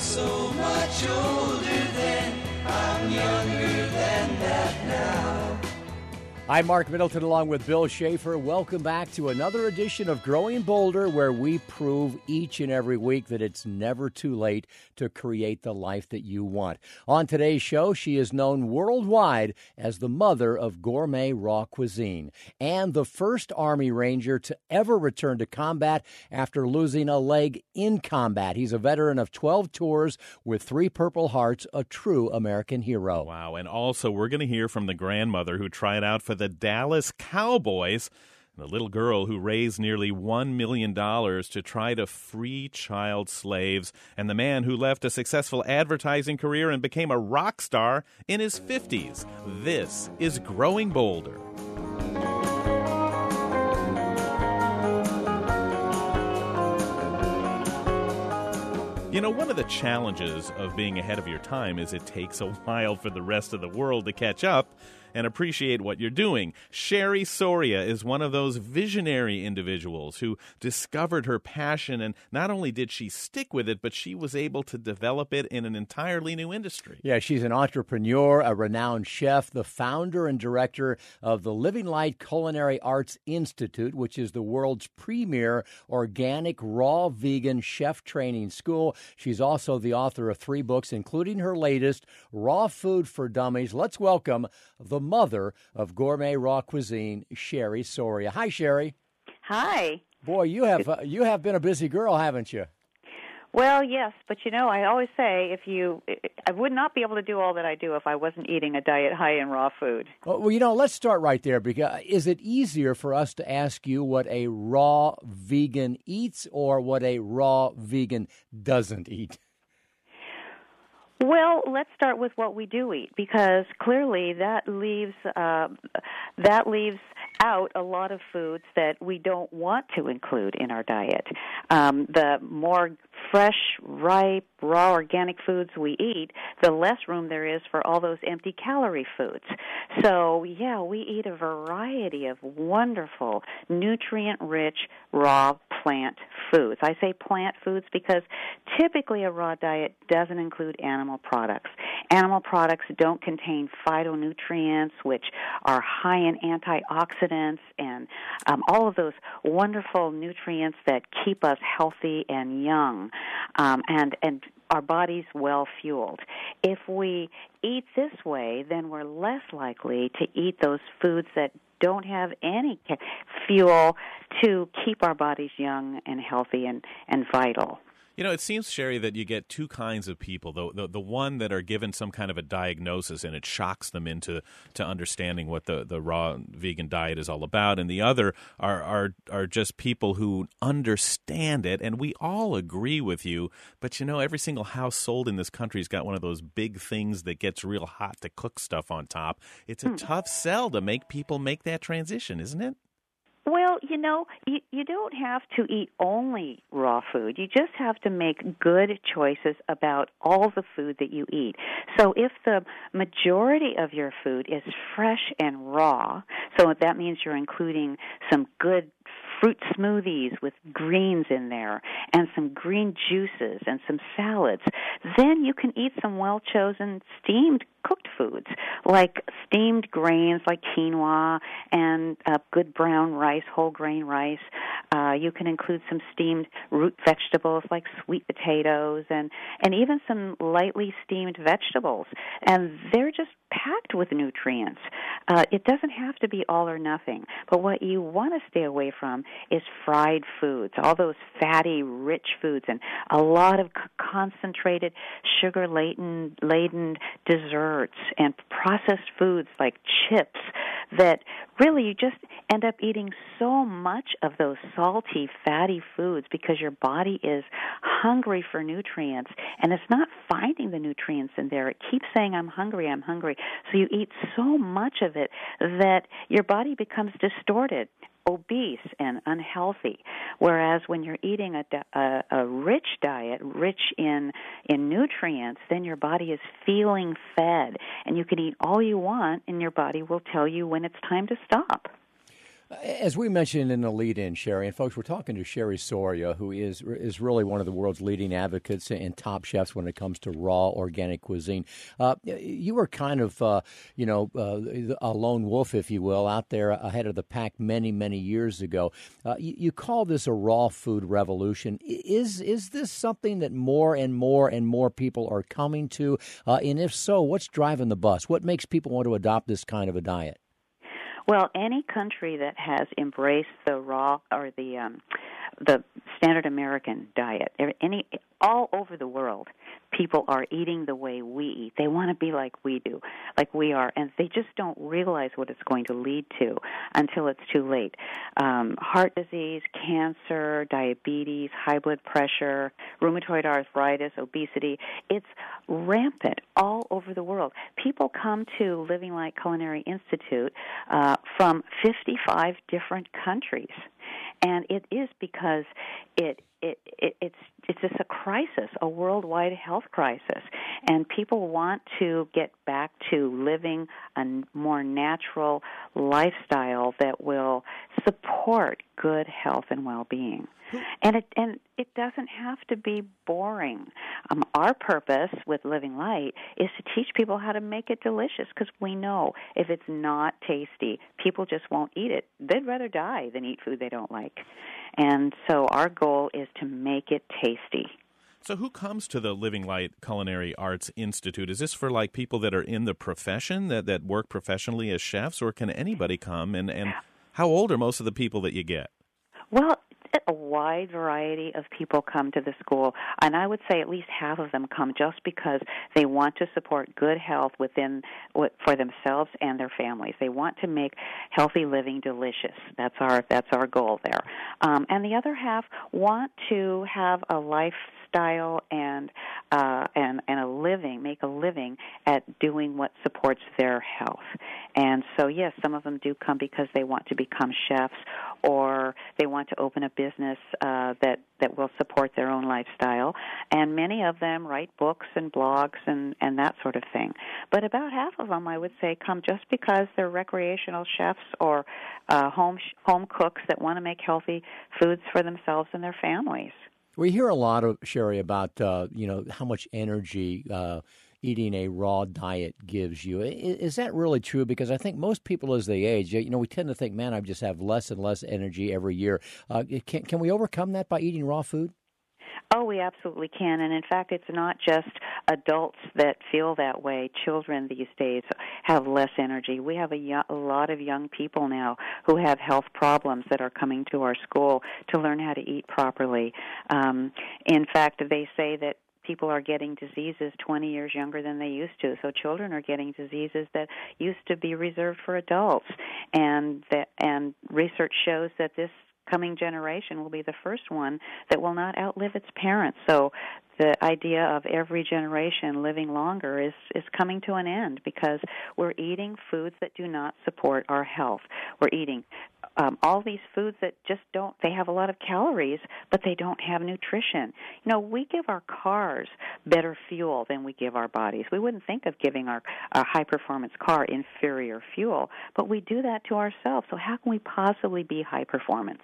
so much I'm Mark Middleton along with Bill Schaefer. Welcome back to another edition of Growing Bolder, where we prove each and every week that it's never too late to create the life that you want. On today's show, she is known worldwide as the mother of gourmet raw cuisine and the first Army Ranger to ever return to combat after losing a leg in combat. He's a veteran of 12 tours with three Purple Hearts, a true American hero. Wow. And also, we're going to hear from the grandmother who tried out for the Dallas Cowboys. The little girl who raised nearly $1 million to try to free child slaves, and the man who left a successful advertising career and became a rock star in his 50s. This is Growing Bolder. You know, one of the challenges of being ahead of your time is it takes a while for the rest of the world to catch up and appreciate what you're doing. Cherie Soria is one of those visionary individuals who discovered her passion, and not only did she stick with it, but she was able to develop it in an entirely new industry. Yeah, she's an entrepreneur, a renowned chef, the founder and director of the Living Light Culinary Arts Institute, which is the world's premier organic, raw, vegan chef training school. She's also the author of three books, including her latest, Raw Food for Dummies. Let's welcome the mother of gourmet raw cuisine, Cherie Soria. Hi, Cherie. Hi. Boy, you have uh, you have been a busy girl, haven't you? Well, yes, but you know, I always say if you, I would not be able to do all that I do if I wasn't eating a diet high in raw food. Well, you know, let's start right there because is it easier for us to ask you what a raw vegan eats or what a raw vegan doesn't eat? Well, let's start with what we do eat because clearly that leaves uh, that leaves out a lot of foods that we don't want to include in our diet. Um, the more fresh, ripe, raw organic foods we eat, the less room there is for all those empty calorie foods. So, yeah, we eat a variety of wonderful, nutrient rich, raw plant foods. I say plant foods because typically a raw diet doesn't include animal products. Animal products don't contain phytonutrients, which are high in antioxidants and um, all of those wonderful nutrients that keep us healthy and young, um, and and our bodies well fueled. If we eat this way, then we're less likely to eat those foods that don't have any fuel to keep our bodies young and healthy and, and vital. You know, it seems, Cherie, that you get two kinds of people. The, the, the one that are given some kind of a diagnosis and it shocks them into to understanding what the, the raw vegan diet is all about, and the other are, are are just people who understand it, and we all agree with you. But you know, every single house sold in this country's got one of those big things that gets real hot to cook stuff on top. It's a hmm. tough sell to make people make that transition, isn't it? Well, you know, you, you don't have to eat only raw food. You just have to make good choices about all the food that you eat. So if the majority of your food is fresh and raw, so that means you're including some good fruit smoothies with greens in there and some green juices and some salads, then you can eat some well chosen steamed cooked foods like steamed grains like quinoa and uh, good brown rice, whole grain rice. Uh, you can include some steamed root vegetables like sweet potatoes and and even some lightly steamed vegetables, and they're just packed with nutrients. Uh, it doesn't have to be all or nothing, but what you want to stay away from is fried foods, all those fatty, rich foods, and a lot of c- concentrated, sugar laden laden desserts and processed foods like chips that really you just end up eating so much of those salty, fatty foods because your body is hungry for nutrients and it's not finding the nutrients in there. It keeps saying, I'm hungry, I'm hungry. So you eat so much of it that your body becomes distorted obese and unhealthy. Whereas when you're eating a, a, a rich diet, rich in in nutrients, then your body is feeling fed, and you can eat all you want, and your body will tell you when it's time to stop. As we mentioned in the lead-in, Cherie, and folks, we're talking to Cherie Soria, who is is really one of the world's leading advocates and top chefs when it comes to raw organic cuisine. Uh, you were kind of, uh, you know, uh, a lone wolf, if you will, out there ahead of the pack many, many years ago. Uh, you, you, call this a raw food revolution. Is is this something that more and more and more people are coming to? Uh, and if so, what's driving the bus? What makes people want to adopt this kind of a diet? Well, any country that has embraced the raw or the um, the standard American diet, any all over the world, people are eating the way we eat. They want to be like we do, like we are, and they just don't realize what it's going to lead to until it's too late. Um, heart disease, cancer, diabetes, high blood pressure, rheumatoid arthritis, obesity. It's rampant all over the world. People come to Living Light Culinary Institute uh, from 55 different countries and it is because it, it, it it's it's just a crisis, a worldwide health crisis, and people want to get back to living a more natural lifestyle that will support good health and well-being. And it and it doesn't have to be boring. Um, our purpose with Living Light is to teach people how to make it delicious because we know if it's not tasty, people just won't eat it. They'd rather die than eat food they don't like. And so our goal is to make it tasty. So, who comes to the Living Light Culinary Arts Institute? Is this for like people that are in the profession that, that work professionally as chefs, or can anybody come? And, and how old are most of the people that you get? Well, a wide variety of people come to the school, and I would say at least half of them come just because they want to support good health within for themselves and their families. They want to make healthy living delicious. That's our that's our goal there. Um, and the other half want to have a life lifestyle and uh, and and a living, make a living at doing what supports their health. And so, yes, some of them do come because they want to become chefs, or they want to open a business uh, that that will support their own lifestyle. And many of them write books and blogs and and that sort of thing. But about half of them, I would say, come just because they're recreational chefs or uh, home home cooks that want to make healthy foods for themselves and their families. We hear a lot of Cherie about uh, you know how much energy uh, eating a raw diet gives you. Is, that really true? Because I think most people, as they age, you know, we tend to think, "Man, I just have less and less energy every year." Uh, can can we overcome that by eating raw food? Oh, we absolutely can. And in fact, it's not just adults that feel that way. Children these days have less energy. We have a, lot of young people now who have health problems that are coming to our school to learn how to eat properly. Um, in fact, they say that people are getting diseases 20 years younger than they used to. So children are getting diseases that used to be reserved for adults. And that, and research shows that this coming generation will be the first one that will not outlive its parents. So the idea of every generation living longer is is coming to an end because we're eating foods that do not support our health. We're eating um, all these foods that just don't they have a lot of calories but they don't have nutrition. You know we give our cars better fuel than we give our bodies. We wouldn't think of giving our, our high performance car inferior fuel but we do that to ourselves. So how can we possibly be high performance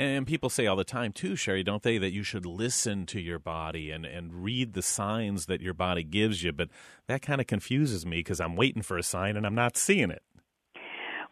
and people say all the time too, Cherie, don't they, that you should listen to your body and, and read the signs that your body gives you. But that kind of confuses me because I'm waiting for a sign and I'm not seeing it.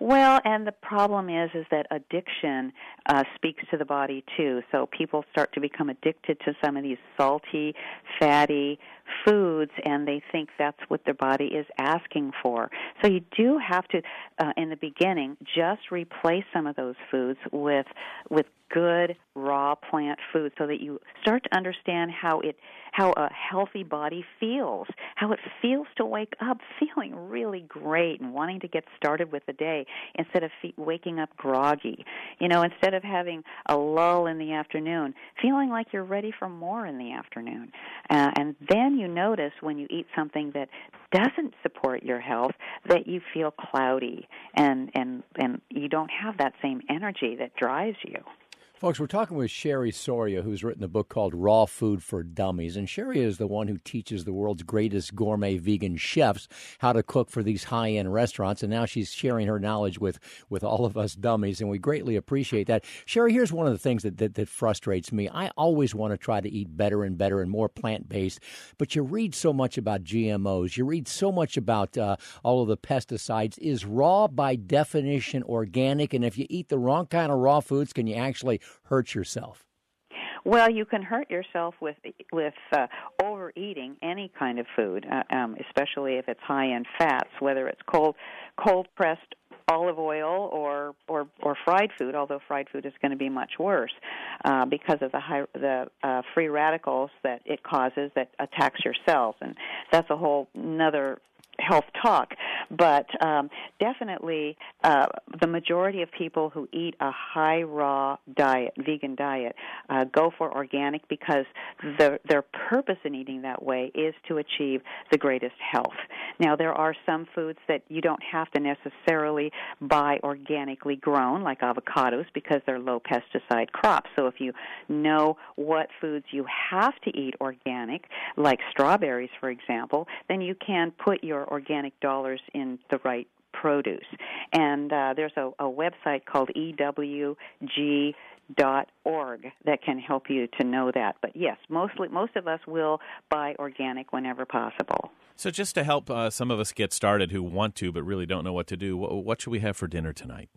Well, and the problem is is that addiction uh, speaks to the body too. So people start to become addicted to some of these salty, fatty foods, and they think that's what their body is asking for. So you do have to, uh, in the beginning, just replace some of those foods with with good raw plant food so that you start to understand how it how a healthy body feels how it feels to wake up feeling really great and wanting to get started with the day instead of fe- waking up groggy. You know instead of having a lull in the afternoon feeling like you're ready for more in the afternoon. Uh, and then you notice when you eat something that doesn't support your health that you feel cloudy and and and you don't have that same energy that drives you Folks, we're talking with Cherie Soria, who's written a book called Raw Food for Dummies. And Cherie is the one who teaches the world's greatest gourmet vegan chefs how to cook for these high end restaurants. And now she's sharing her knowledge with, with all of us dummies, and we greatly appreciate that. Cherie, here's one of the things that, that, that frustrates me. I always want to try to eat better and better and more plant based, but you read so much about GMOs, you read so much about uh, all of the pesticides. Is raw by definition organic? And if you eat the wrong kind of raw foods, can you actually hurt yourself? Well, you can hurt yourself with with uh, overeating any kind of food, uh, um, especially if it's high in fats, whether it's cold cold pressed olive oil or or or fried food. Although fried food is going to be much worse uh, because of the high, the uh, free radicals that it causes that attacks your cells, and that's a whole another health talk, but um, definitely uh, the majority of people who eat a high raw diet, vegan diet, uh, go for organic because the, their purpose in eating that way is to achieve the greatest health. Now, there are some foods that you don't have to necessarily buy organically grown, like avocados, because they're low pesticide crops. So if you know what foods you have to eat organic, like strawberries, for example, then you can put your organic dollars in the right produce. And uh, there's a, a website called EWG dot org that can help you to know that. But yes, mostly most of us will buy organic whenever possible. So just to help uh, some of us get started who want to but really don't know what to do, what should we have for dinner tonight?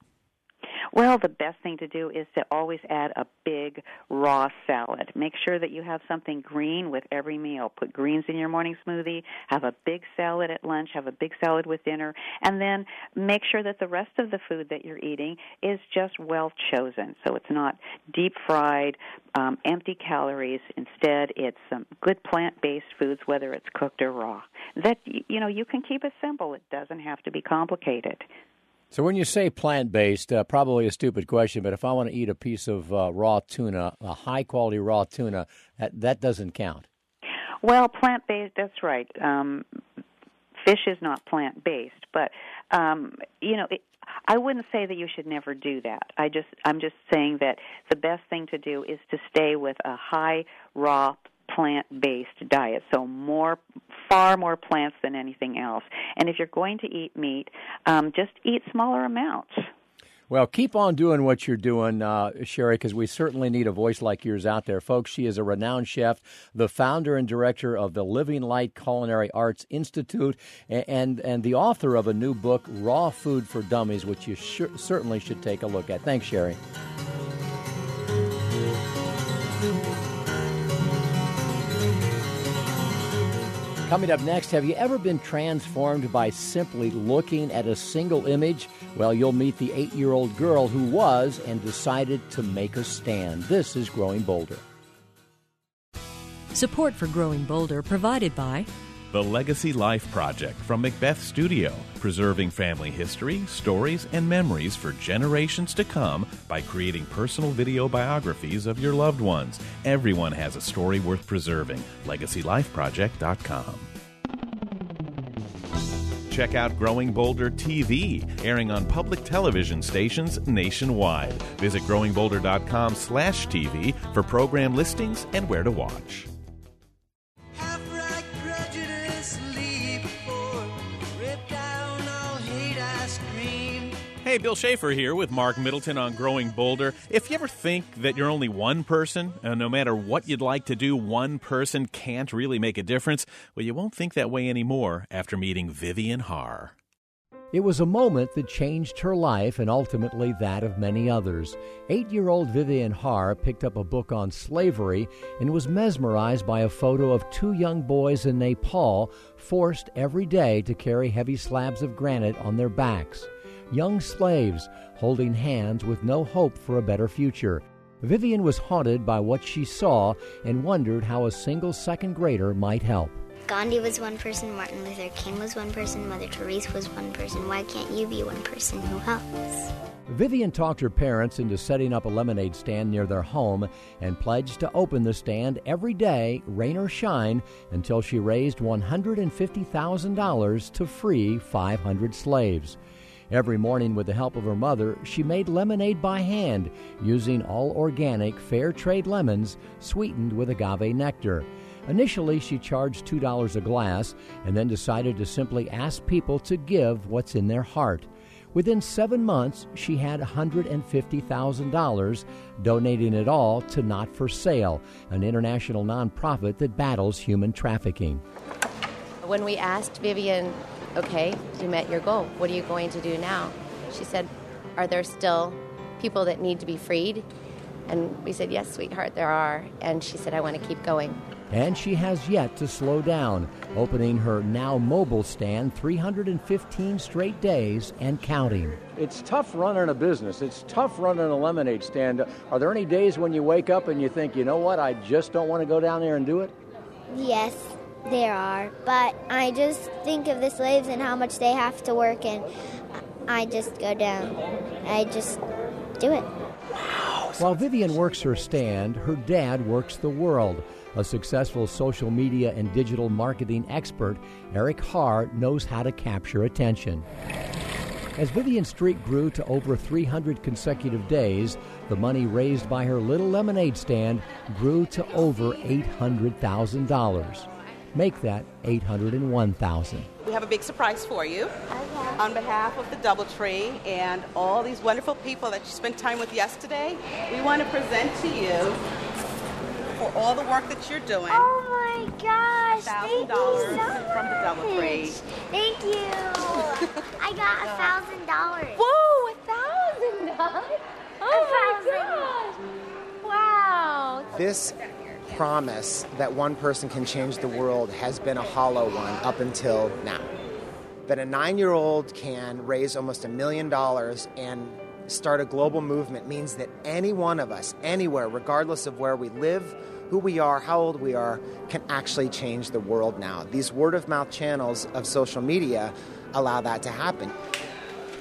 Well, the best thing to do is to always add a big raw salad. Make sure that you have something green with every meal. Put greens in your morning smoothie, have a big salad at lunch, have a big salad with dinner, and then make sure that the rest of the food that you're eating is just well chosen. So it's not deep fried, um, empty calories. Instead, it's some good plant-based foods, whether it's cooked or raw. That you know you can keep it simple. It doesn't have to be complicated. So when you say plant based, uh, probably a stupid question, but if I want to eat a piece of uh, raw tuna, a high quality raw tuna, that that doesn't count. Well, plant based. That's right. Um, fish is not plant based, but um, you know. It, I wouldn't say that you should never do that. I just I'm just saying that the best thing to do is to stay with a high raw plant-based diet. So more, far more plants than anything else. And if you're going to eat meat, um, just eat smaller amounts. Well, keep on doing what you're doing, uh, Cherie, because we certainly need a voice like yours out there. Folks, she is a renowned chef, the founder and director of the Living Light Culinary Arts Institute, and, and, and the author of a new book, Raw Food for Dummies, which you sh- certainly should take a look at. Thanks, Cherie. Coming up next, have you ever been transformed by simply looking at a single image? Well, you'll meet the eight year old girl who was and decided to make a stand. This is Growing Bolder. Support for Growing Bolder provided by the Legacy Life Project from Macbeth Studio, preserving family history, stories, and memories for generations to come by creating personal video biographies of your loved ones. Everyone has a story worth preserving. LegacyLifeProject.com. Check out Growing Bolder TV, airing on public television stations nationwide. Visit growingbolder.com slash TV for program listings and where to watch. Hey, Bill Schaefer here with Mark Middleton on Growing Bolder. If you ever think that you're only one person, and no matter what you'd like to do, one person can't really make a difference, well, you won't think that way anymore after meeting Vivienne Harr. It was a moment that changed her life and ultimately that of many others. Eight year old Vivienne Harr picked up a book on slavery and was mesmerized by a photo of two young boys in Nepal forced every day to carry heavy slabs of granite on their backs young slaves holding hands with no hope for a better future. Vivienne was haunted by what she saw and wondered how a single second grader might help. Gandhi was one person, Martin Luther King was one person, Mother Teresa was one person. Why can't you be one person who helps? Vivienne talked her parents into setting up a lemonade stand near their home and pledged to open the stand every day, rain or shine, until she raised $150,000 to free 500 slaves. Every morning, with the help of her mother, she made lemonade by hand using all organic, fair trade lemons sweetened with agave nectar. Initially, she charged $2 a glass and then decided to simply ask people to give what's in their heart. Within seven months, she had $150,000, donating it all to Not for Sale, an international nonprofit that battles human trafficking. When we asked Vivienne, okay, you met your goal, what are you going to do now? She said, Are there still people that need to be freed? And we said, Yes, sweetheart, there are. And she said, I want to keep going and she has yet to slow down, opening her now mobile stand 315 straight days and counting. It's tough running a business. It's tough running a lemonade stand. Are there any days when you wake up and you think, you know what, I just don't want to go down there and do it? Yes, there are. But I just think of the slaves and how much they have to work, and I just go down. I just do it. While Vivienne works her stand, her dad works the world. A successful social media and digital marketing expert, Eric Harr knows how to capture attention. As Vivienne's streak grew to over 300 consecutive days, the money raised by her little lemonade stand grew to over $800,000. Make that 801,000. We have a big surprise for you. Okay. On behalf of the Doubletree and all these wonderful people that you spent time with yesterday, we want to present to you for all the work that you're doing. Oh my gosh! Thousand dollars from the Doubletree. Thank you. I got a thousand dollars. Whoa, a thousand dollars! Oh my gosh! Wow. This promise that one person can change the world has been a hollow one up until now. That a nine year old can raise almost a million dollars and start a global movement means that any one of us, anywhere, regardless of where we live, who we are, how old we are, can actually change the world now. These word of mouth channels of social media allow that to happen.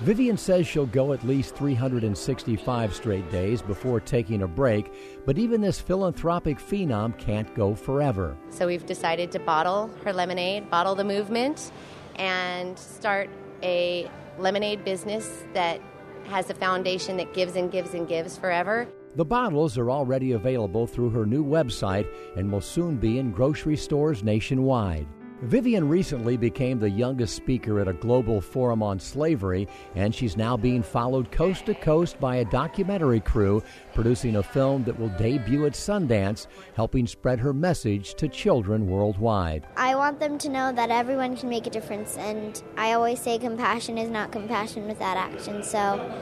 Vivienne says she'll go at least 365 straight days before taking a break, but even this philanthropic phenom can't go forever. So we've decided to bottle her lemonade, bottle the movement, and start a lemonade business that has a foundation that gives and gives and gives forever. The bottles are already available through her new website and will soon be in grocery stores nationwide. Vivienne recently became the youngest speaker at a global forum on slavery, and she's now being followed coast to coast by a documentary crew producing a film that will debut at Sundance, helping spread her message to children worldwide. I want them to know that everyone can make a difference, and I always say compassion is not compassion without action. So,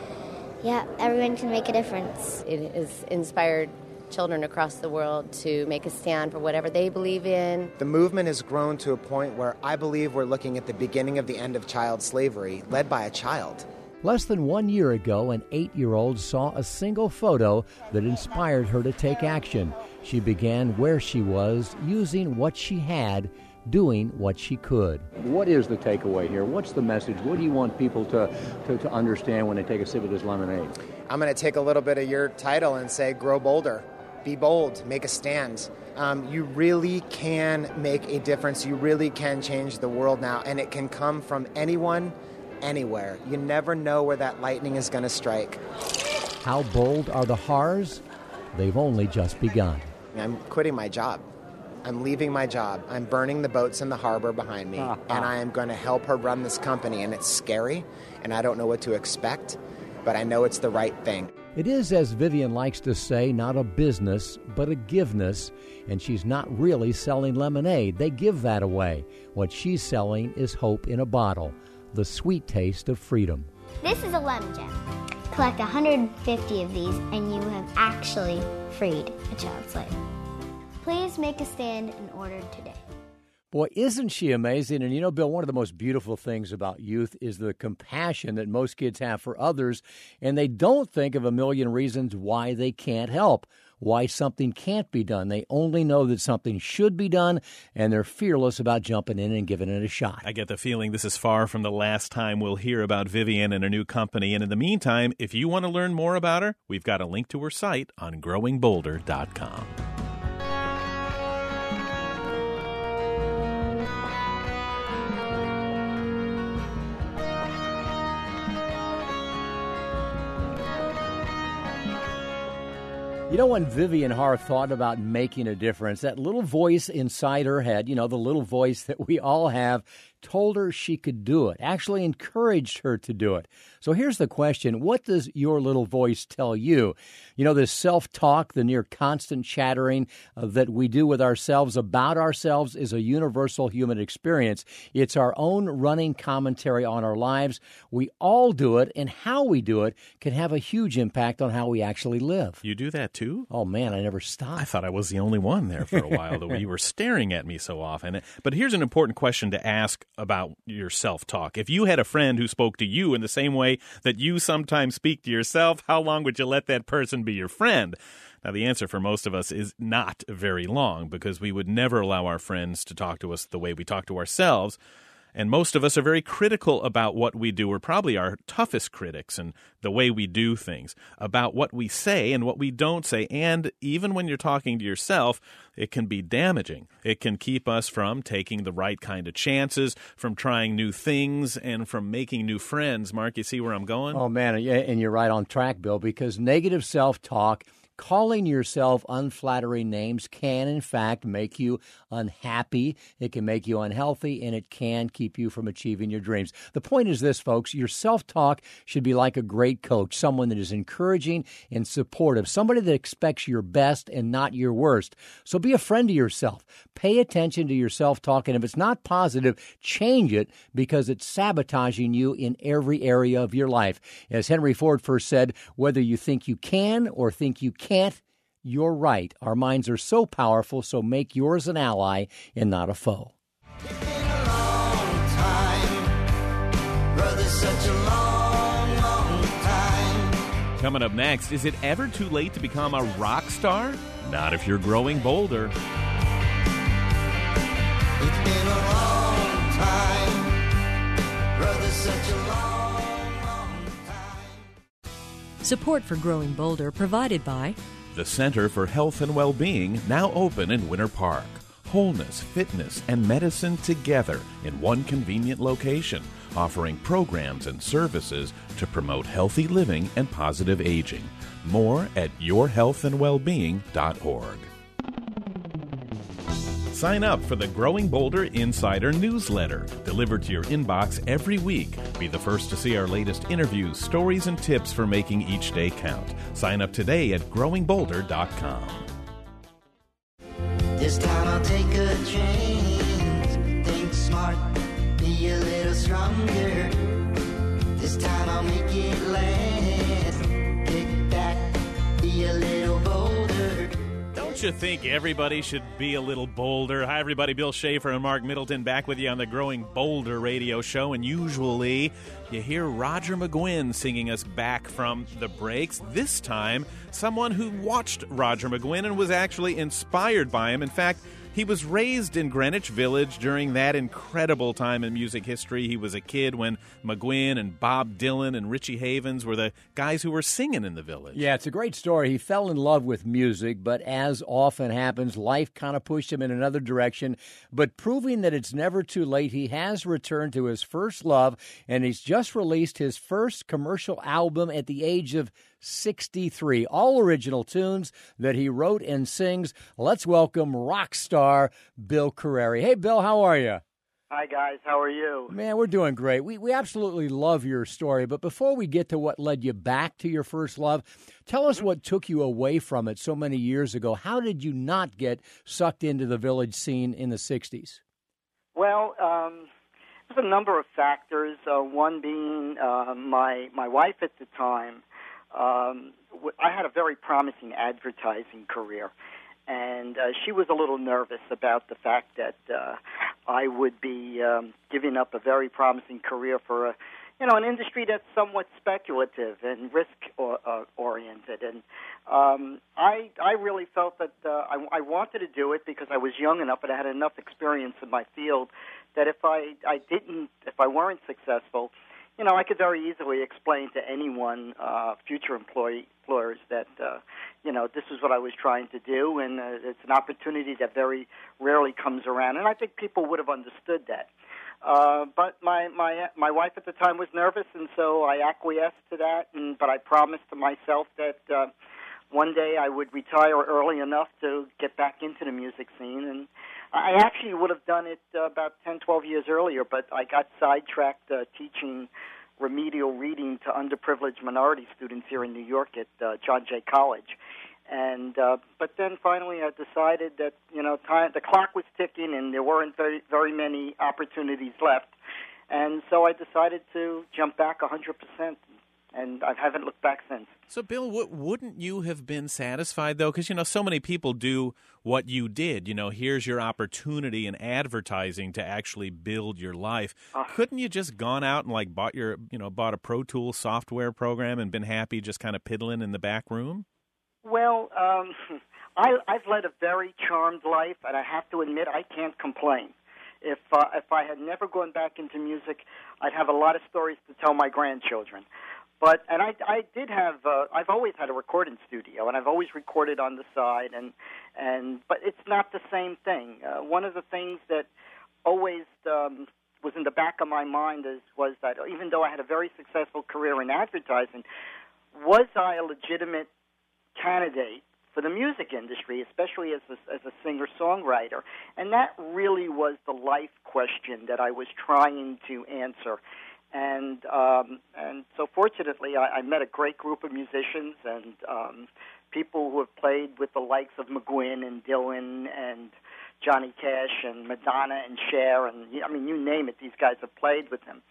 yeah, everyone can make a difference. It has inspired children across the world to make a stand for whatever they believe in. The movement has grown to a point where I believe we're looking at the beginning of the end of child slavery, led by a child. Less than one year ago, an eight year old saw a single photo that inspired her to take action. She began where she was, using what she had, doing what she could. What is the takeaway here? What's the message? What do you want people to, to, to understand when they take a sip of this lemonade? I'm going to take a little bit of your title and say, grow bolder be bold, make a stand. Um, you really can make a difference. You really can change the world now, and it can come from anyone, anywhere. You never know where that lightning is going to strike. How bold are the Harrs? They've only just begun. I'm quitting my job. I'm leaving my job. I'm burning the boats in the harbor behind me, and I am going to help her run this company. And it's scary, and I don't know what to expect, but I know it's the right thing. It is, as Vivienne likes to say, not a business, but a giveness, and she's not really selling lemonade. They give that away. What she's selling is hope in a bottle, the sweet taste of freedom. This is a lemon gem. Collect 150 of these, and you have actually freed a child slave. Please make a stand in order today. Boy, isn't she amazing? And you know, Bill, one of the most beautiful things about youth is the compassion that most kids have for others, and they don't think of a million reasons why they can't help, why something can't be done. They only know that something should be done, and they're fearless about jumping in and giving it a shot. I get the feeling this is far from the last time we'll hear about Vivienne and her new company. And in the meantime, if you want to learn more about her, we've got a link to her site on growingbolder.com. You know, when Vivienne Harr thought about making a difference, that little voice inside her head, you know, the little voice that we all have, told her she could do it, actually encouraged her to do it. So here's the question What does your little voice tell you? You know, this self talk, the near constant chattering uh, that we do with ourselves about ourselves is a universal human experience. It's our own running commentary on our lives. We all do it, and how we do it can have a huge impact on how we actually live. You do that too? Oh, man, I never stop. I thought I was the only one there for a while, the way you were staring at me so often. But here's an important question to ask about your self talk. If you had a friend who spoke to you in the same way that you sometimes speak to yourself, how long would you let that person be your friend? Now, the answer for most of us is not very long because we would never allow our friends to talk to us the way we talk to ourselves. And most of us are very critical about what we do. We're probably our toughest critics and the way we do things, about what we say and what we don't say. And even when you're talking to yourself, it can be damaging. It can keep us from taking the right kind of chances, from trying new things, and from making new friends. Mark, you see where I'm going? Oh, man. And you're right on track, Bill, because negative self talk calling yourself unflattering names can, in fact, make you unhappy. It can make you unhealthy, and it can keep you from achieving your dreams. The point is this, folks your self talk should be like a great coach, someone that is encouraging and supportive, somebody that expects your best and not your worst. So be a friend to yourself. Pay attention to your self talk, and if it's not positive, change it because it's sabotaging you in every area of your life. As Henry Ford first said, whether you think you can or think you can't, you're right. Our minds are so powerful, so make yours an ally and not a foe. Coming up next, is it ever too late to become a rock star? Not if you're growing bolder. Support for Growing Bolder provided by The Center for Health and Well-Being, now open in Winter Park. Wholeness, fitness, and medicine together in one convenient location, offering programs and services to promote healthy living and positive aging. More at yourhealthandwellbeing.org. Sign up for the Growing Bolder Insider newsletter, delivered to your inbox every week. Be the first to see our latest interviews, stories, and tips for making each day count. Sign up today at growingbolder.com. This time I'll take a. Think smart, be a little stronger. This time I'll make it last. You think everybody should be a little bolder? Hi, everybody. Bill Schaefer and Mark Middleton back with you on the Growing Bolder radio show. And usually you hear Roger McGuinn singing us back from the breaks. This time, someone who watched Roger McGuinn and was actually inspired by him. In fact, he was raised in Greenwich Village during that incredible time in music history. He was a kid when McGuinn and Bob Dylan and Richie Havens were the guys who were singing in the village. Yeah, it's a great story. He fell in love with music, but as often happens, life kind of pushed him in another direction. But proving that it's never too late, he has returned to his first love, and he's just released his first commercial album at the age of 63. All original tunes that he wrote and sings. Let's welcome rock star Bill Carreri. Hey, Bill, how are you? Hi guys, how are you? Man, we're doing great. We we absolutely love your story, but before we get to what led you back to your first love, tell us what took you away from it so many years ago. How did you not get sucked into the village scene in the 60s? Well, um, there's a number of factors. Uh, one being uh, my my wife at the time. Um, I had a very promising advertising career, and uh, she was a little nervous about the fact that uh, I would be um, giving up a very promising career for a, you know, an industry that's somewhat speculative and risk or, uh, oriented. And um, I, I really felt that uh, I, I wanted to do it because I was young enough and I had enough experience in my field that if I, I didn't, if I weren't successful, you know, I could very easily explain to anyone, uh, future employee, employers, that uh, you know this is what I was trying to do, and uh, it's an opportunity that very rarely comes around. And I think people would have understood that. Uh, but my my my wife at the time was nervous, and so I acquiesced to that. And but I promised to myself that uh, one day I would retire early enough to get back into the music scene. And I actually would have done it uh, about 10, 12 years earlier, but I got sidetracked uh, teaching remedial reading to underprivileged minority students here in New York at uh, John Jay College. And uh, but then finally, I decided that you know time the clock was ticking, and there weren't very very many opportunities left. And so I decided to jump back 100%, and I haven't looked back since. So, Bill, w- wouldn't you have been satisfied though? Because you know, so many people do what you did. You know, here's your opportunity in advertising to actually build your life. Uh, Couldn't you just gone out and like bought your, you know, bought a Pro Tools software program and been happy just kind of piddling in the back room? Well, um, I, I've led a very charmed life, and I have to admit I can't complain. If uh, if I had never gone back into music, I'd have a lot of stories to tell my grandchildren. But and I I did have uh, I've always had a recording studio, and I've always recorded on the side, and and but it's not the same thing. Uh, one of the things that always um, was in the back of my mind is was that even though I had a very successful career in advertising, was I a legitimate candidate for the music industry, especially as a, as a singer songwriter? And that really was the life question that I was trying to answer. And um, and so fortunately, I, I met a great group of musicians and um, people who have played with the likes of McGuinn and Dylan and Johnny Cash and Madonna and Cher and I mean you name it, these guys have played with them.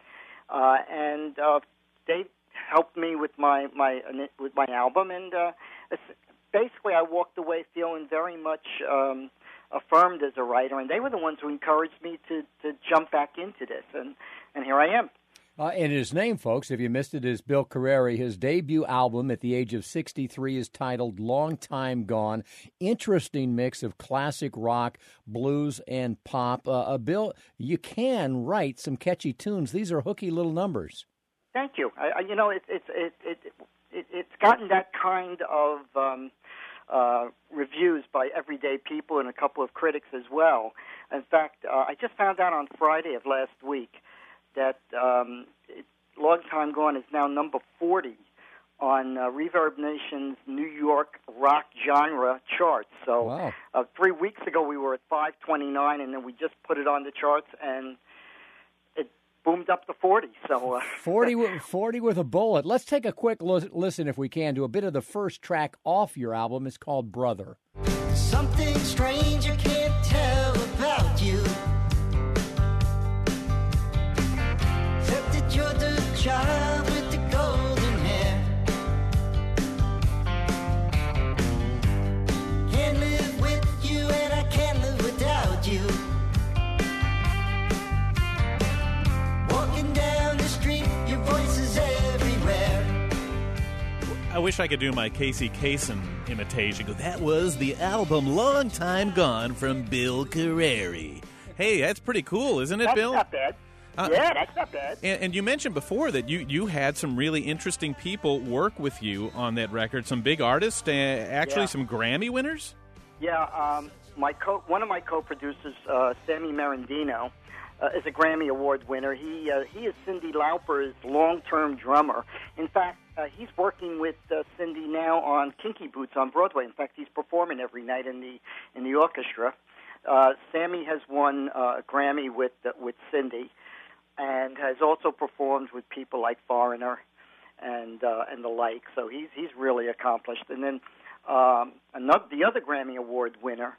Uh, and uh, they helped me with my my with my album, and uh, basically I walked away feeling very much um, affirmed as a writer, and they were the ones who encouraged me to to jump back into this, and and here I am. Uh, and his name, folks, if you missed it, is Bill Carreri. His debut album at the age of 63 is titled Long Time Gone. Interesting mix of classic rock, blues, and pop. Uh, uh, Bill, you can write some catchy tunes. These are hooky little numbers. Thank you. I, you know, it, it, it, it, it, it's gotten that kind of um, uh, reviews by everyday people and a couple of critics as well. In fact, uh, I just found out on Friday of last week that um, it, Long Time Gone is now number 40 on uh, Reverb Nation's New York rock genre charts. So wow. uh, three weeks ago we were at 529, and then we just put it on the charts, and it boomed up to 40. So uh, 40, with, 40 with a bullet. Let's take a quick lo- listen, if we can, to a bit of the first track off your album. It's called Brother. Something strange I wish I could do my Casey Kasem imitation. That was the album Long Time Gone from Bill Carreri. Hey, that's pretty cool, isn't it, that's Bill? not bad. Uh, yeah, that's not bad. And, and you mentioned before that you, you had some really interesting people work with you on that record. Some big artists, uh, actually Yeah. some Grammy winners. Yeah, um, my co- one of my co-producers, uh, Sammy Merendino, uh, is a Grammy Award winner. He uh, he is Cyndi Lauper's long-term drummer. In fact, uh, he's working with uh, Cyndi now on Kinky Boots on Broadway. In fact, he's performing every night in the in the orchestra. Uh, Sammy has won uh, a Grammy with uh, with Cyndi, and has also performed with people like Foreigner and uh, and the like. So he's he's really accomplished. And then um, another the other Grammy Award winner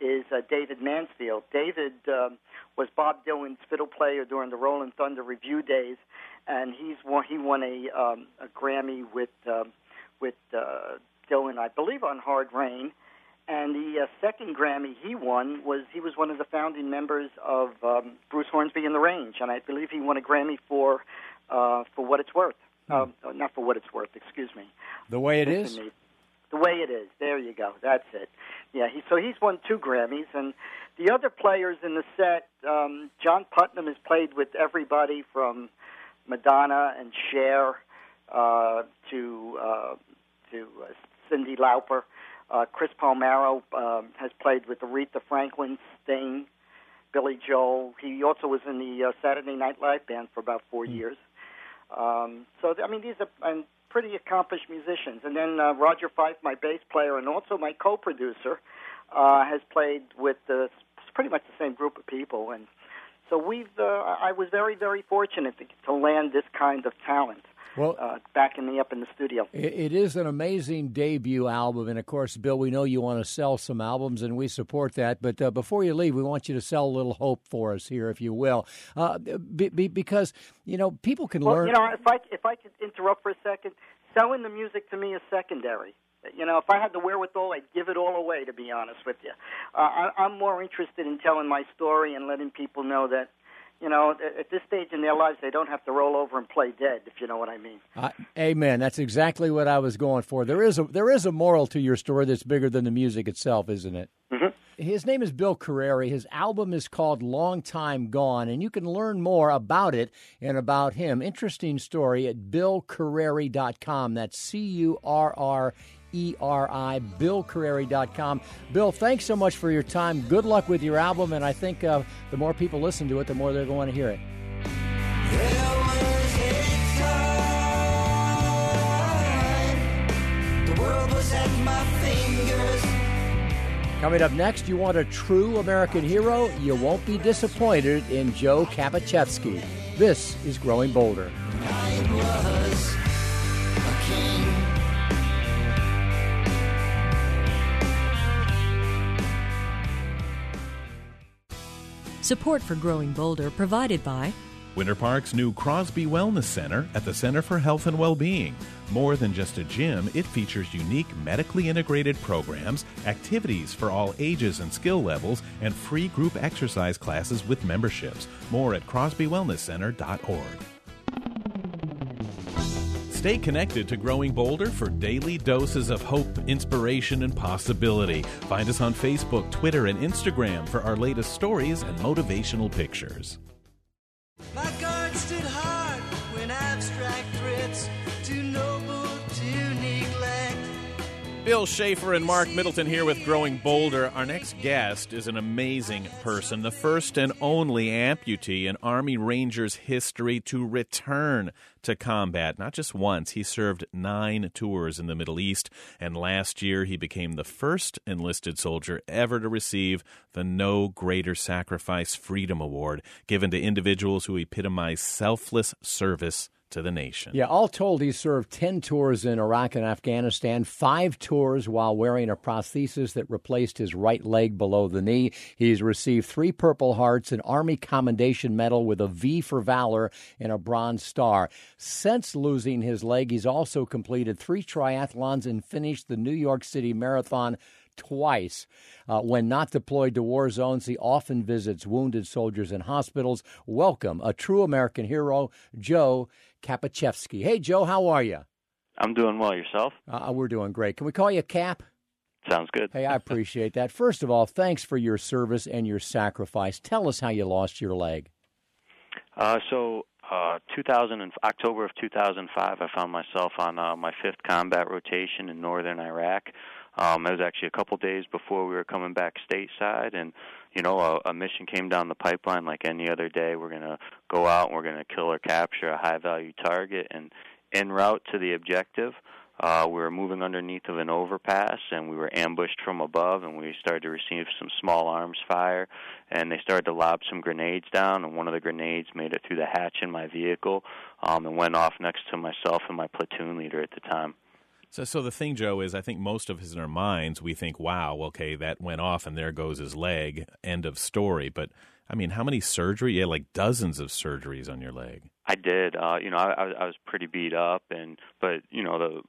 is uh, David Mansfield. David um, was Bob Dylan's fiddle player during the Rolling Thunder Revue days, and he's won, he won a um, a Grammy with um, with uh, Dylan, I believe, on Hard Rain. And the uh, second Grammy he won was he was one of the founding members of um, Bruce Hornsby and the Range, and I believe he won a Grammy for uh, for what it's worth. Um, not for what it's worth, excuse me. The way it Listen is. me. The way it is. There you go. That's it. Yeah. He, so he's won two Grammys, and the other players in the set, um, John Putnam has played with everybody from Madonna and Cher uh, to uh, to uh, Cyndi Lauper. Uh, Chris Palmaro um, has played with the Aretha Franklin, Sting, Billy Joel. He also was in the uh, Saturday Night Live band for about four years. Um, so I mean, these are and pretty accomplished musicians. And then uh, Roger Fife, my bass player, and also my co-producer, uh, has played with the, pretty much the same group of people. And so we've. Uh, I was very, very fortunate to, to land this kind of talent well, uh, backing me up in the studio. It, is an amazing debut album, and of course, Bill, we know you want to sell some albums, and we support that. But uh, before you leave, we want you to sell a little hope for us here, if you will, uh, be, be, because you know people can well, learn. You know, if I if I could interrupt for a second, selling the music to me is secondary. You know, if I had the wherewithal, I'd give it all away. To be honest with you, uh, I, I'm more interested in telling my story and letting people know that you know, at this stage in their lives, they don't have to roll over and play dead, if you know what I mean. Uh, amen. That's exactly what I was going for. There is a there is a moral to your story that's bigger than the music itself, isn't it? Mm-hmm. His name is Bill Curreri. His album is called Long Time Gone, and you can learn more about it and about him. Interesting story at BillCurreri.com. That's C U R R E R I, BillCurreri.com. Bill, thanks so much for your time. Good luck with your album, and I think uh, the more people listen to it, the more they're going to hear it. Coming up next, you want a true American hero? You won't be disappointed in Joe Kapacziewski. This is Growing Bolder. Support for Growing Bolder provided by Winter Park's new Crosby Wellness Center at the Center for Health and Well-Being. More than just a gym, it features unique medically integrated programs, activities for all ages and skill levels, and free group exercise classes with memberships. More at crosbywellnesscenter.org. Stay connected to Growing Bolder for daily doses of hope, inspiration, and possibility. Find us on Facebook, Twitter, and Instagram for our latest stories and motivational pictures. Bill Schaefer and Marc Middleton here with Growing Bolder. Our next guest is an amazing person, the first and only amputee in Army Rangers history to return to combat. Not just once, he served nine tours in the Middle East, and last year he became the first enlisted soldier ever to receive the No Greater Sacrifice Freedom Award, given to individuals who epitomize selfless service to the nation. Yeah, all told, he served 10 tours in Iraq and Afghanistan, five tours while wearing a prosthesis that replaced his right leg below the knee. He's received three Purple Hearts, an Army Commendation Medal with a V for Valor, and a Bronze Star. Since losing his leg, he's also completed three triathlons and finished the New York City Marathon twice. Uh, when not deployed to war zones, he often visits wounded soldiers in hospitals. Welcome, a true American hero, Joe Kapacziewski. Hey, Joe, how are you? I'm doing well. Yourself? Uh, we're doing great. Can we call you Cap? Sounds good. Hey, I appreciate that. First of all, thanks for your service and your sacrifice. Tell us how you lost your leg. Uh, so, uh, 2000 and, October of 2005, I found myself on uh, my fifth combat rotation in northern Iraq. Um, it was actually a couple days before we were coming back stateside, and you know, a, a mission came down the pipeline like any other day. We're going to go out and we're going to kill or capture a high value target, and en route to the objective. Uh, we were moving underneath of an overpass and we were ambushed from above and we started to receive some small arms fire and they started to lob some grenades down and one of the grenades made it through the hatch in my vehicle um, and went off next to myself and my platoon leader at the time. So, so the thing, Joe, is I think most of us in our minds we think, "Wow, okay, that went off, and there goes his leg." End of story. But I mean, how many surgery? Yeah, like dozens of surgeries on your leg. I did. Uh, you know, I, I was pretty beat up, and but you know the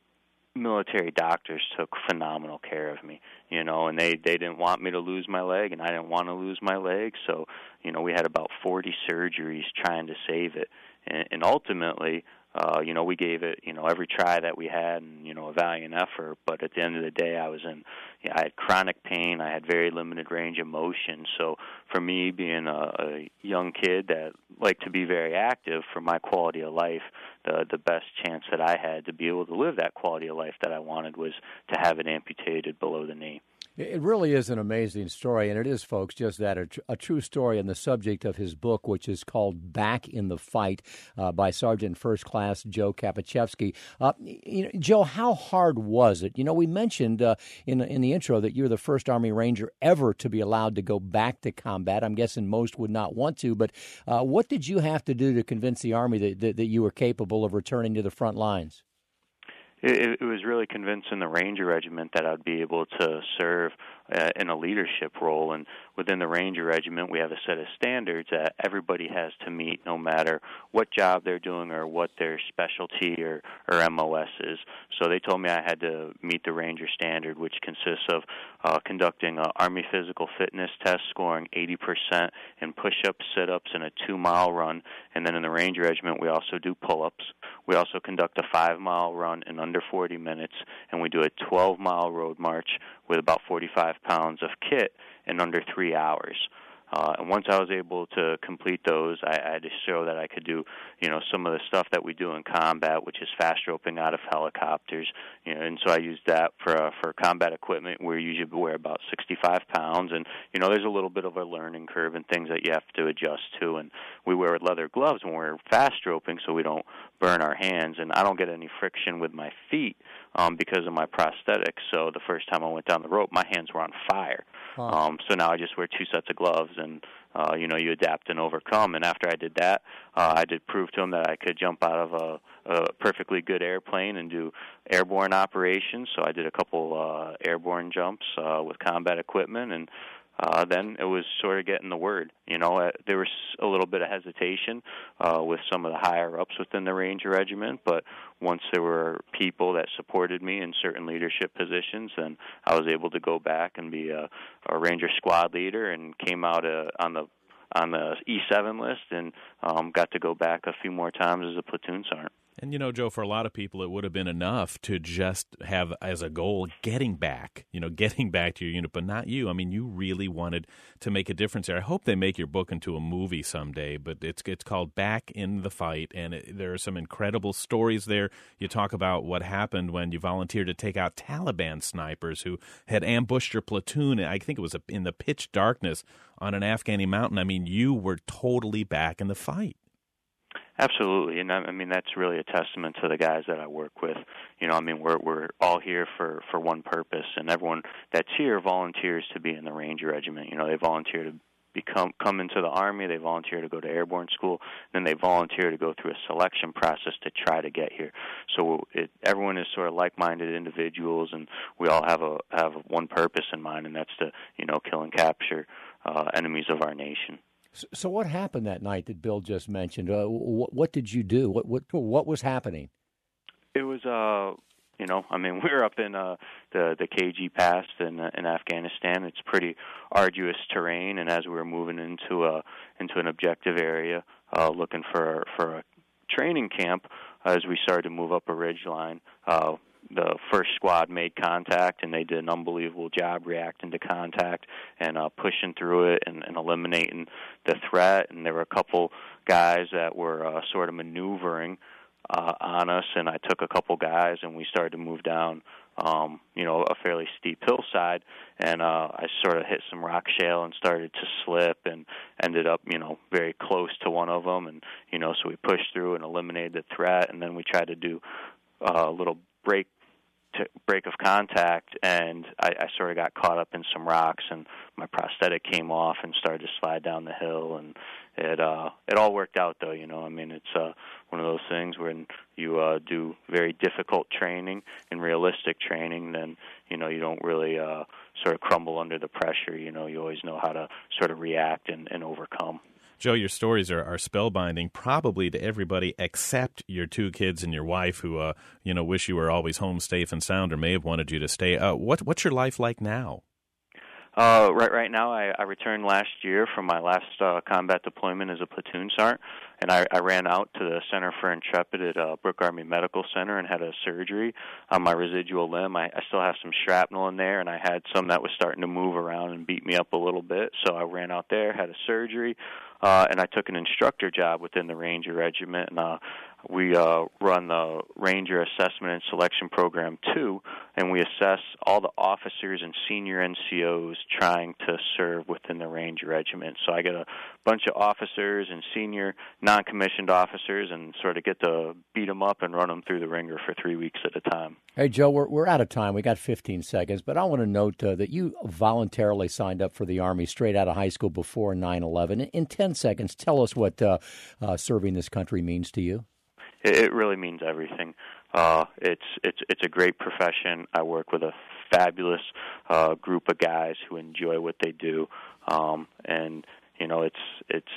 military doctors took phenomenal care of me you know and they they didn't want me to lose my leg and I didn't want to lose my leg so you know we had about 40 surgeries trying to save it and, and ultimately uh, you know, we gave it, you know, every try that we had, and you know, a valiant effort. But at the end of the day, I was in, you know, I had chronic pain. I had very limited range of motion. So for me, being a, a young kid that liked to be very active, for my quality of life, the the best chance that I had to be able to live that quality of life that I wanted was to have it amputated below the knee. It really is an amazing story, and it is, folks, just that a, tr- a true story and the subject of his book, which is called Back in the Fight uh, by Sergeant First Class Joe Kapacziewski. Uh, you know, Joe, how hard was it? You know, we mentioned uh, in, in the intro that you're the first Army Ranger ever to be allowed to go back to combat. I'm guessing most would not want to, but uh, what did you have to do to convince the Army that, that, that you were capable of returning to the front lines? It, it was really convincing the Ranger Regiment that I'd be able to serve uh, in a leadership role. And within the Ranger Regiment, we have a set of standards that everybody has to meet, no matter what job they're doing or what their specialty or, or MOS is. So they told me I had to meet the Ranger standard, which consists of uh, conducting an Army physical fitness test, scoring 80% in push-ups, sit-ups, and a two-mile run. And then in the Ranger Regiment, we also do pull-ups. We also conduct a five-mile run in under 40 minutes, and we do a 12-mile road march with about 45 pounds of kit in under three hours. Uh, and once I was able to complete those, I, I had to show that I could do, you know, some of the stuff that we do in combat, which is fast roping out of helicopters. You know, and so I used that for uh, for combat equipment. We usually wear about 65 pounds, and you know, there's a little bit of a learning curve and things that you have to adjust to. And we wear leather gloves when we're fast roping, so we don't burn our hands, and I don't get any friction with my feet um, because of my prosthetics. So the first time I went down the rope, my hands were on fire. Huh. Um, so now I just wear two sets of gloves, and uh, you know you adapt and overcome. And after I did that, uh, I did prove to him that I could jump out of a, a perfectly good airplane and do airborne operations. So I did a couple uh, airborne jumps uh, with combat equipment, and uh, then it was sort of getting the word. You know, uh, there was a little bit of hesitation uh, with some of the higher ups within the Ranger Regiment, but once there were people that supported me in certain leadership positions, then I was able to go back and be a, a Ranger squad leader and came out uh, on the on the E7 list and um, got to go back a few more times as a platoon sergeant. And you know, Joe, for a lot of people, it would have been enough to just have as a goal getting back, you know, getting back to your unit, but not you. I mean, you really wanted to make a difference there. I hope they make your book into a movie someday, but it's it's called Back in the Fight, and it, there are some incredible stories there. You talk about what happened when you volunteered to take out Taliban snipers who had ambushed your platoon. I think it was in the pitch darkness on an Afghani mountain. I mean, you were totally back in the fight. Absolutely, and I mean that's really a testament to the guys that I work with. You know, I mean we're we're all here for for one purpose, and everyone that's here volunteers to be in the Ranger Regiment. You know, they volunteer to become come into the army they volunteer to go to airborne school then they volunteer to go through a selection process to try to get here so it, everyone is sort of like-minded individuals and we all have a have one purpose in mind and that's to you know kill and capture uh, enemies of our nation so, what happened that night that Bill just mentioned? Uh, what, what, did you do? What, what what was happening? It was, uh, you know, I mean, we were up in uh, the the KG Pass in uh, in Afghanistan. It's pretty arduous terrain, and as we were moving into a into an objective area, uh, looking for for a training camp, as we started to move up a ridge line, uh, the first squad made contact and they did an unbelievable job reacting to contact and uh, pushing through it and, and eliminating the threat. And there were a couple guys that were uh, sort of maneuvering uh, on us, and I took a couple guys and we started to move down, um, you know, a fairly steep hillside, and uh, I sort of hit some rock shale and started to slip and ended up, you know, very close to one of them, and you know, so we pushed through and eliminated the threat, and then we tried to do uh, a little break to break of contact, and I, I sort of got caught up in some rocks, and my prosthetic came off and started to slide down the hill, and it uh, it all worked out though. You know, I mean, it's uh, one of those things when you uh, do very difficult training and realistic training, then you know you don't really uh, sort of crumble under the pressure. You know, you always know how to sort of react and, and overcome. Joe, your stories are, are spellbinding, probably to everybody except your two kids and your wife, who uh, you know wish you were always home safe and sound, or may have wanted you to stay. Uh, what what's your life like now? Uh, right, right now, I, I returned last year from my last uh, combat deployment as a platoon sergeant, and I, I ran out to the Center for Intrepid at uh, Brooke Army Medical Center and had a surgery on my residual limb. I, I still have some shrapnel in there, and I had some that was starting to move around and beat me up a little bit. So I ran out there, had a surgery, uh, and I took an instructor job within the Ranger Regiment, and uh, we uh, run the Ranger Assessment and Selection Program too, and we assess all the officers and senior NCOs trying to serve within the Ranger Regiment. So I get a bunch of officers and senior non-commissioned officers, and sort of get to beat them up and run them through the ringer for three weeks at a time. Hey, Joe, we're, we're out of time. We got 15 seconds, but I want to note uh, that you voluntarily signed up for the Army straight out of high school before 9 11. In 10 seconds, tell us what uh, uh, serving this country means to you. It, it really means everything. Uh, it's it's it's a great profession. I work with a fabulous uh, group of guys who enjoy what they do, um, and you know it's it's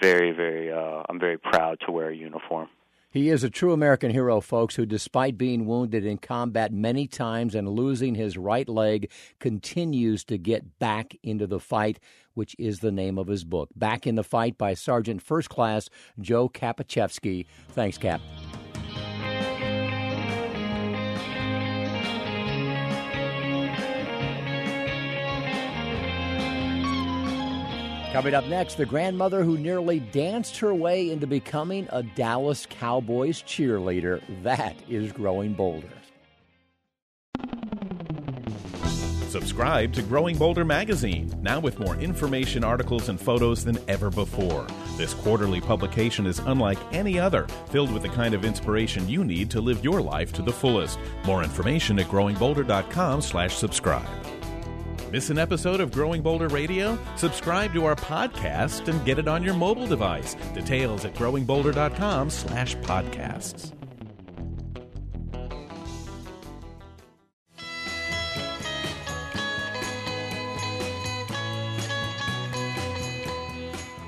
very very. Uh, I'm very proud to wear a uniform. He is a true American hero, folks, who, despite being wounded in combat many times and losing his right leg, continues to get back into the fight, which is the name of his book. Back in the Fight by Sergeant First Class Joe Kapacziewski. Thanks, Cap. Coming up next, the grandmother who nearly danced her way into becoming a Dallas Cowboys cheerleader. That is growing bolder. Subscribe to Growing Bolder magazine, now with more information, articles, and photos than ever before. This quarterly publication is unlike any other, filled with the kind of inspiration you need to live your life to the fullest. More information at growingbolder.com/subscribe. Miss an episode of Growing Bolder Radio? Subscribe to our podcast and get it on your mobile device. Details at growingbolder.com/podcasts.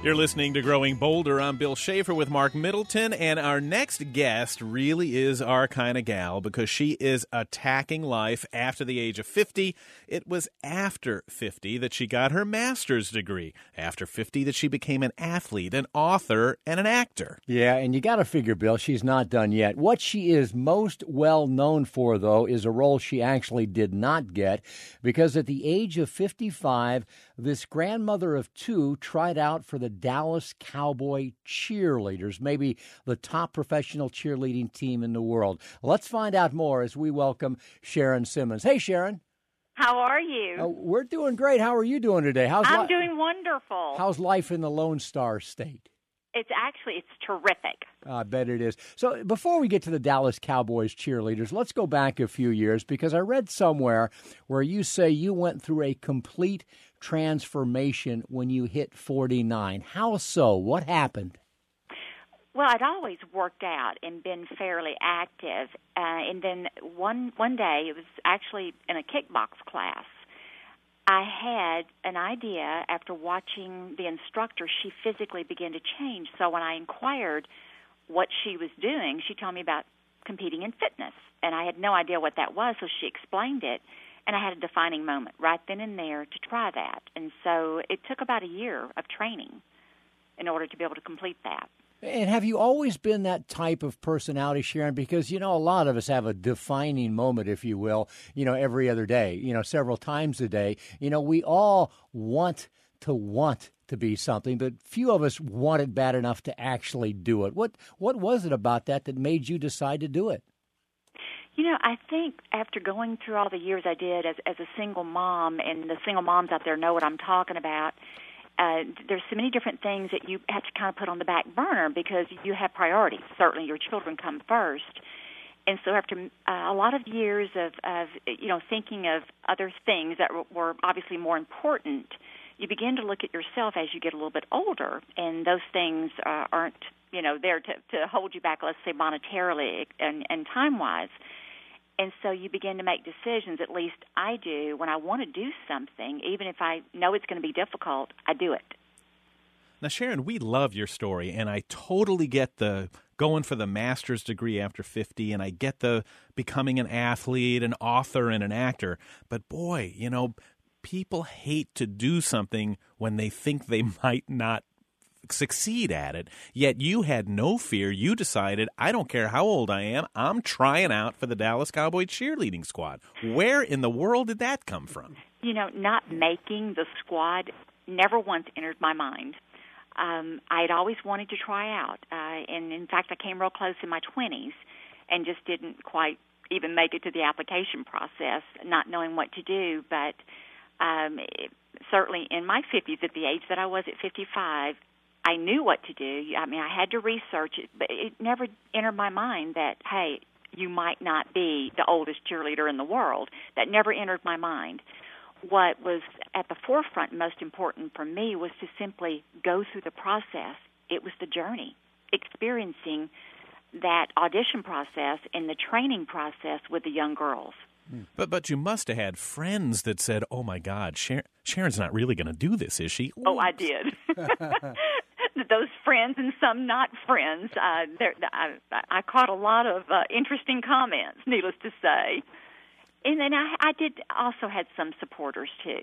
You're listening to Growing Bolder. I'm Bill Schaefer with Marc Middleton, and our next guest really is our kind of gal because she is attacking life after the age of 50. It was after 50 that she got her master's degree. After 50 that she became an athlete, an author, and an actor. Yeah, and you got to figure, Bill, she's not done yet. What she is most well known for, though, is a role she actually did not get because at the age of 55, this grandmother of two tried out for the Dallas Cowboy cheerleaders, maybe the top professional cheerleading team in the world. Let's find out more as we welcome Sharon Simmons. Hey, Sharon. How are you? Uh, we're doing great. How are you doing today? How's I'm li- doing wonderful. How's life in the Lone Star State? It's actually it's terrific. I bet it is. So before we get to the Dallas Cowboys cheerleaders, let's go back a few years because I read somewhere where you say you went through a complete transformation when you hit 49. How so? What happened? Well, I'd always worked out and been fairly active, uh, and then one one day it was actually in a kickbox class. I had an idea after watching the instructor. She physically began to change. So when I inquired what she was doing, she told me about competing in fitness, and I had no idea what that was. So she explained it, and I had a defining moment right then and there to try that. And so it took about a year of training in order to be able to complete that. And have you always been that type of personality, Sharon? Because, you know, a lot of us have a defining moment, if you will, you know, every other day, you know, several times a day. You know, we all want to want to be something, but few of us want it bad enough to actually do it. What what was it about that that made you decide to do it? You know, I think after going through all the years I did as as a single mom, and the single moms out there know what I'm talking about. Uh, there's so many different things that you have to kind of put on the back burner because you have priorities. Certainly, your children come first, and so after uh, a lot of years of, of you know thinking of other things that were obviously more important, you begin to look at yourself as you get a little bit older, and those things uh, aren't you know there to to hold you back. Let's say monetarily and and time wise. And so you begin to make decisions, at least I do, when I want to do something, even if I know it's going to be difficult, I do it. Now, Sharon, we love your story, and I totally get the going for the master's degree after 50, and I get the becoming an athlete, an author, and an actor. But boy, you know, people hate to do something when they think they might not succeed at it. Yet you had no fear. You decided, I don't care how old I am, I'm trying out for the Dallas Cowboy cheerleading squad. Where in the world did that come from? You know, not making the squad never once entered my mind. Um, I had always wanted to try out, uh, and in fact, I came real close in my 20s and just didn't quite even make it to the application process, not knowing what to do. But um, it, certainly in my 50s, at the age that I was at 55, I knew what to do. I mean, I had to research it, but it never entered my mind that, hey, you might not be the oldest cheerleader in the world. That never entered my mind. What was at the forefront, most important for me, was to simply go through the process. It was the journey, experiencing that audition process and the training process with the young girls. Hmm. But but you must have had friends that said, "Oh my God, Sharon, Sharon's not really going to do this, is she?" Oh, I did. Those friends and some not friends. Uh, I, I caught a lot of uh, interesting comments. Needless to say, and then I, I did also had some supporters too.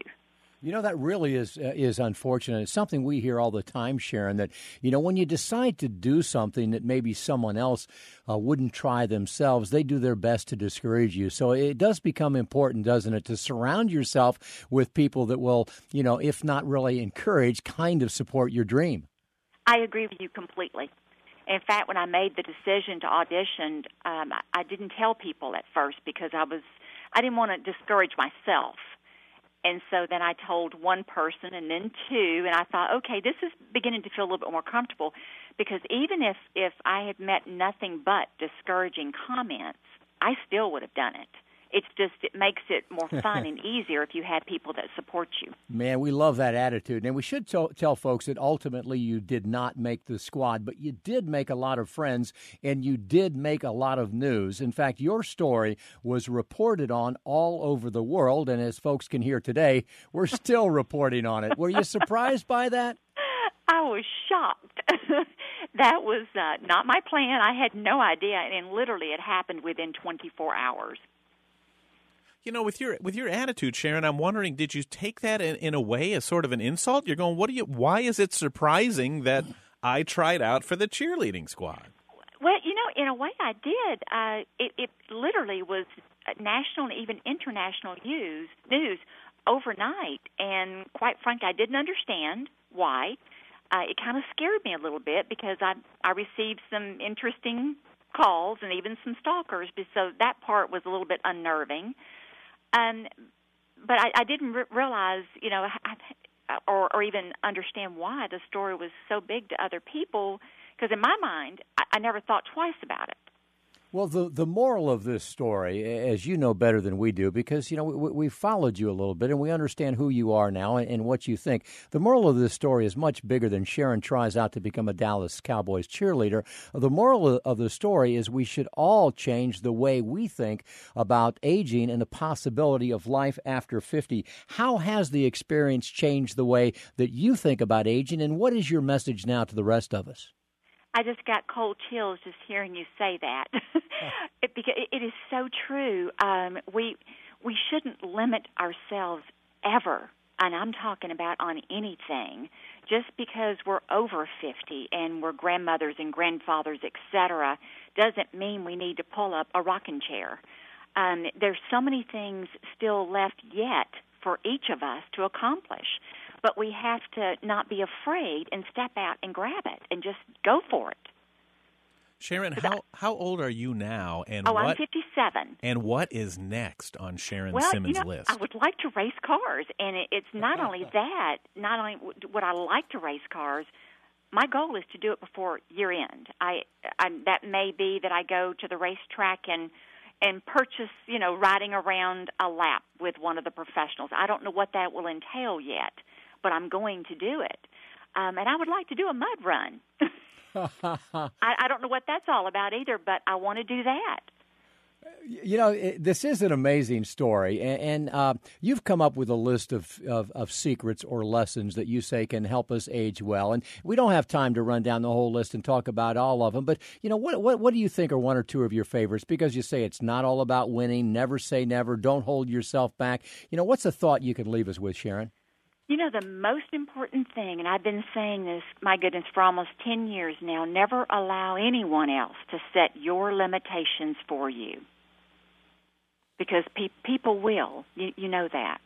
You know that really is uh, is unfortunate. It's something we hear all the time, Sharon. That you know when you decide to do something that maybe someone else uh, wouldn't try themselves, they do their best to discourage you. So it does become important, doesn't it, to surround yourself with people that will, you know, if not really encourage, kind of support your dream. I agree with you completely. In fact, when I made the decision to audition, um, I, I didn't tell people at first because I was I didn't want to discourage myself. And so then I told one person and then two, and I thought, okay, this is beginning to feel a little bit more comfortable because even if if I had met nothing but discouraging comments, I still would have done it. It's just it makes it more fun and easier if you have people that support you. Man, we love that attitude. And we should tell, tell folks that ultimately you did not make the squad, but you did make a lot of friends and you did make a lot of news. In fact, your story was reported on all over the world. And as folks can hear today, we're still reporting on it. Were you surprised by that? I was shocked. that was uh, not my plan. I had no idea, and literally, it happened within 24 hours. You know, with your with your attitude, Sharon, I'm wondering, did you take that in, in a way as sort of an insult? You're going, what do you? Why is it surprising that I tried out for the cheerleading squad? Well, you know, in a way, I did. Uh, it, it literally was national and even international news news overnight, and quite frankly, I didn't understand why. Uh, it kind of scared me a little bit because I I received some interesting calls and even some stalkers, so that part was a little bit unnerving. Um, but I, I didn't re- realize, you know, I, or, or even understand why the story was so big to other people. Because in my mind, I, I never thought twice about it. Well, the the moral of this story, as you know better than we do, because you know we, we followed you a little bit and we understand who you are now and, and, what you think. The moral of this story is much bigger than Sharon tries out to become a Dallas Cowboys cheerleader. The moral of the story is we should all change the way we think about aging and the possibility of life after fifty. How has the experience changed the way that you think about aging, and what is your message now to the rest of us? I just got cold chills just hearing you say that. it, because it is so true. Um, we we shouldn't limit ourselves ever, and I'm talking about on anything. Just because we're over 50 and we're grandmothers and grandfathers, etc., doesn't mean we need to pull up a rocking chair. Um, there's so many things still left yet for each of us to accomplish but we have to not be afraid and step out and grab it and just go for it. Sharon, how how old are you now? And oh, what, I'm 57. And what is next on Sharon well, Simmons' you know, list? I would like to race cars, and it, it's not only that. Not only would I like to race cars, my goal is to do it before year end. I, I that may be that I go to the racetrack and and purchase, you know, riding around a lap with one of the professionals. I don't know what that will entail yet but I'm going to do it. Um, and I would like to do a mud run. I, I don't know what that's all about either, but I want to do that. You know, it, this is an amazing story, and, and uh, you've come up with a list of, of, of, secrets or lessons that you say can help us age well. And we don't have time to run down the whole list and talk about all of them, but you know, what what, what do you think are one or two of your favorites? Because you say it's not all about winning. Never say never. Don't hold yourself back. You know, what's a thought you can leave us with, Sharon? You know, the most important thing, and I've been saying this, my goodness, for almost 10 years now never allow anyone else to set your limitations for you. Because pe- people will. You, you know that.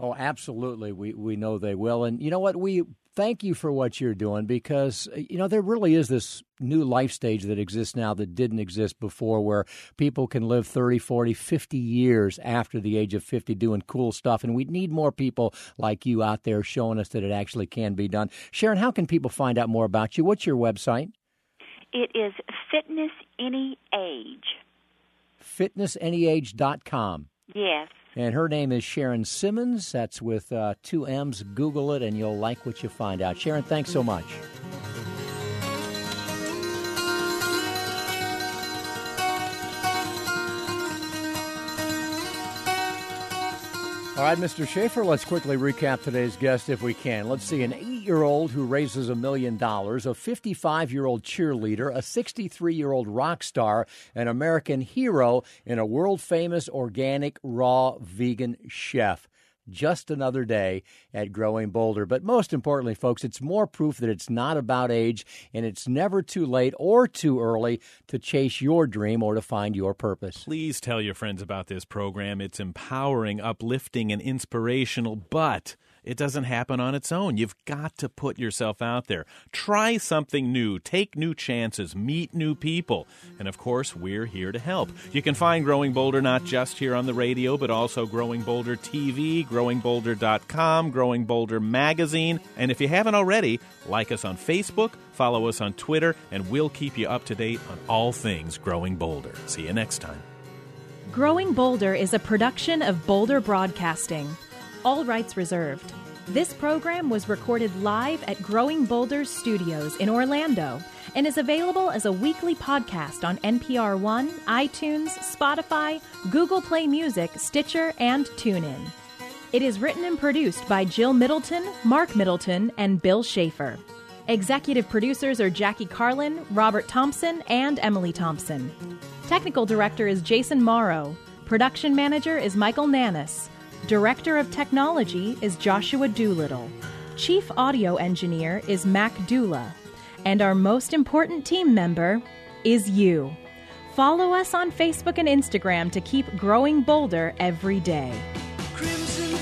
Oh, absolutely. We we know they will. And you know what? We thank you for what you're doing because uh, you know there really is this new life stage that exists now that didn't exist before where people can live 30, 40, 50 years after the age of 50 doing cool stuff and we need more people like you out there showing us that it actually can be done. Sharon, how can people find out more about you? What's your website? It is Fitness Any Age. fitnessanyage.com. Yes. And her name is Sharon Simmons. That's with uh, two M's. Google it and you'll like what you find out. Sharon, thanks so much. All right, Mr. Schaefer, let's quickly recap today's guest if we can. Let's see an eight year old who raises a million dollars, a 55 year old cheerleader, a 63 year old rock star, an American hero, and a world famous organic raw vegan chef just another day at Growing Bolder. But most importantly, folks, it's more proof that it's not about age and it's never too late or too early to chase your dream or to find your purpose. Please tell your friends about this program. It's empowering, uplifting, and inspirational, but it doesn't happen on its own. You've got to put yourself out there. Try something new, take new chances, meet new people. And of course, we're here to help. You can find Growing Bolder not just here on the radio, but also Growing Bolder TV, growingbolder.com, Growing Bolder magazine. And if you haven't already, like us on Facebook, follow us on Twitter, and we'll keep you up to date on all things Growing Bolder. See you next time. Growing Bolder is a production of Bolder Broadcasting. All rights reserved. This program was recorded live at Growing Bolders Studios in Orlando and is available as a weekly podcast on NPR One, iTunes, Spotify, Google Play Music, Stitcher, and TuneIn. It is written and produced by Jill Middleton, Marc Middleton, and Bill Schaefer. Executive producers are Jackie Carlin, Robert Thompson, and Emily Thompson. Technical director is Jason Morrow. Production manager is Michael Nannis. Director of Technology is Joshua Doolittle. Chief Audio Engineer is Mac Dula. And our most important team member is you. Follow us on Facebook and Instagram to keep growing bolder every day. Crimson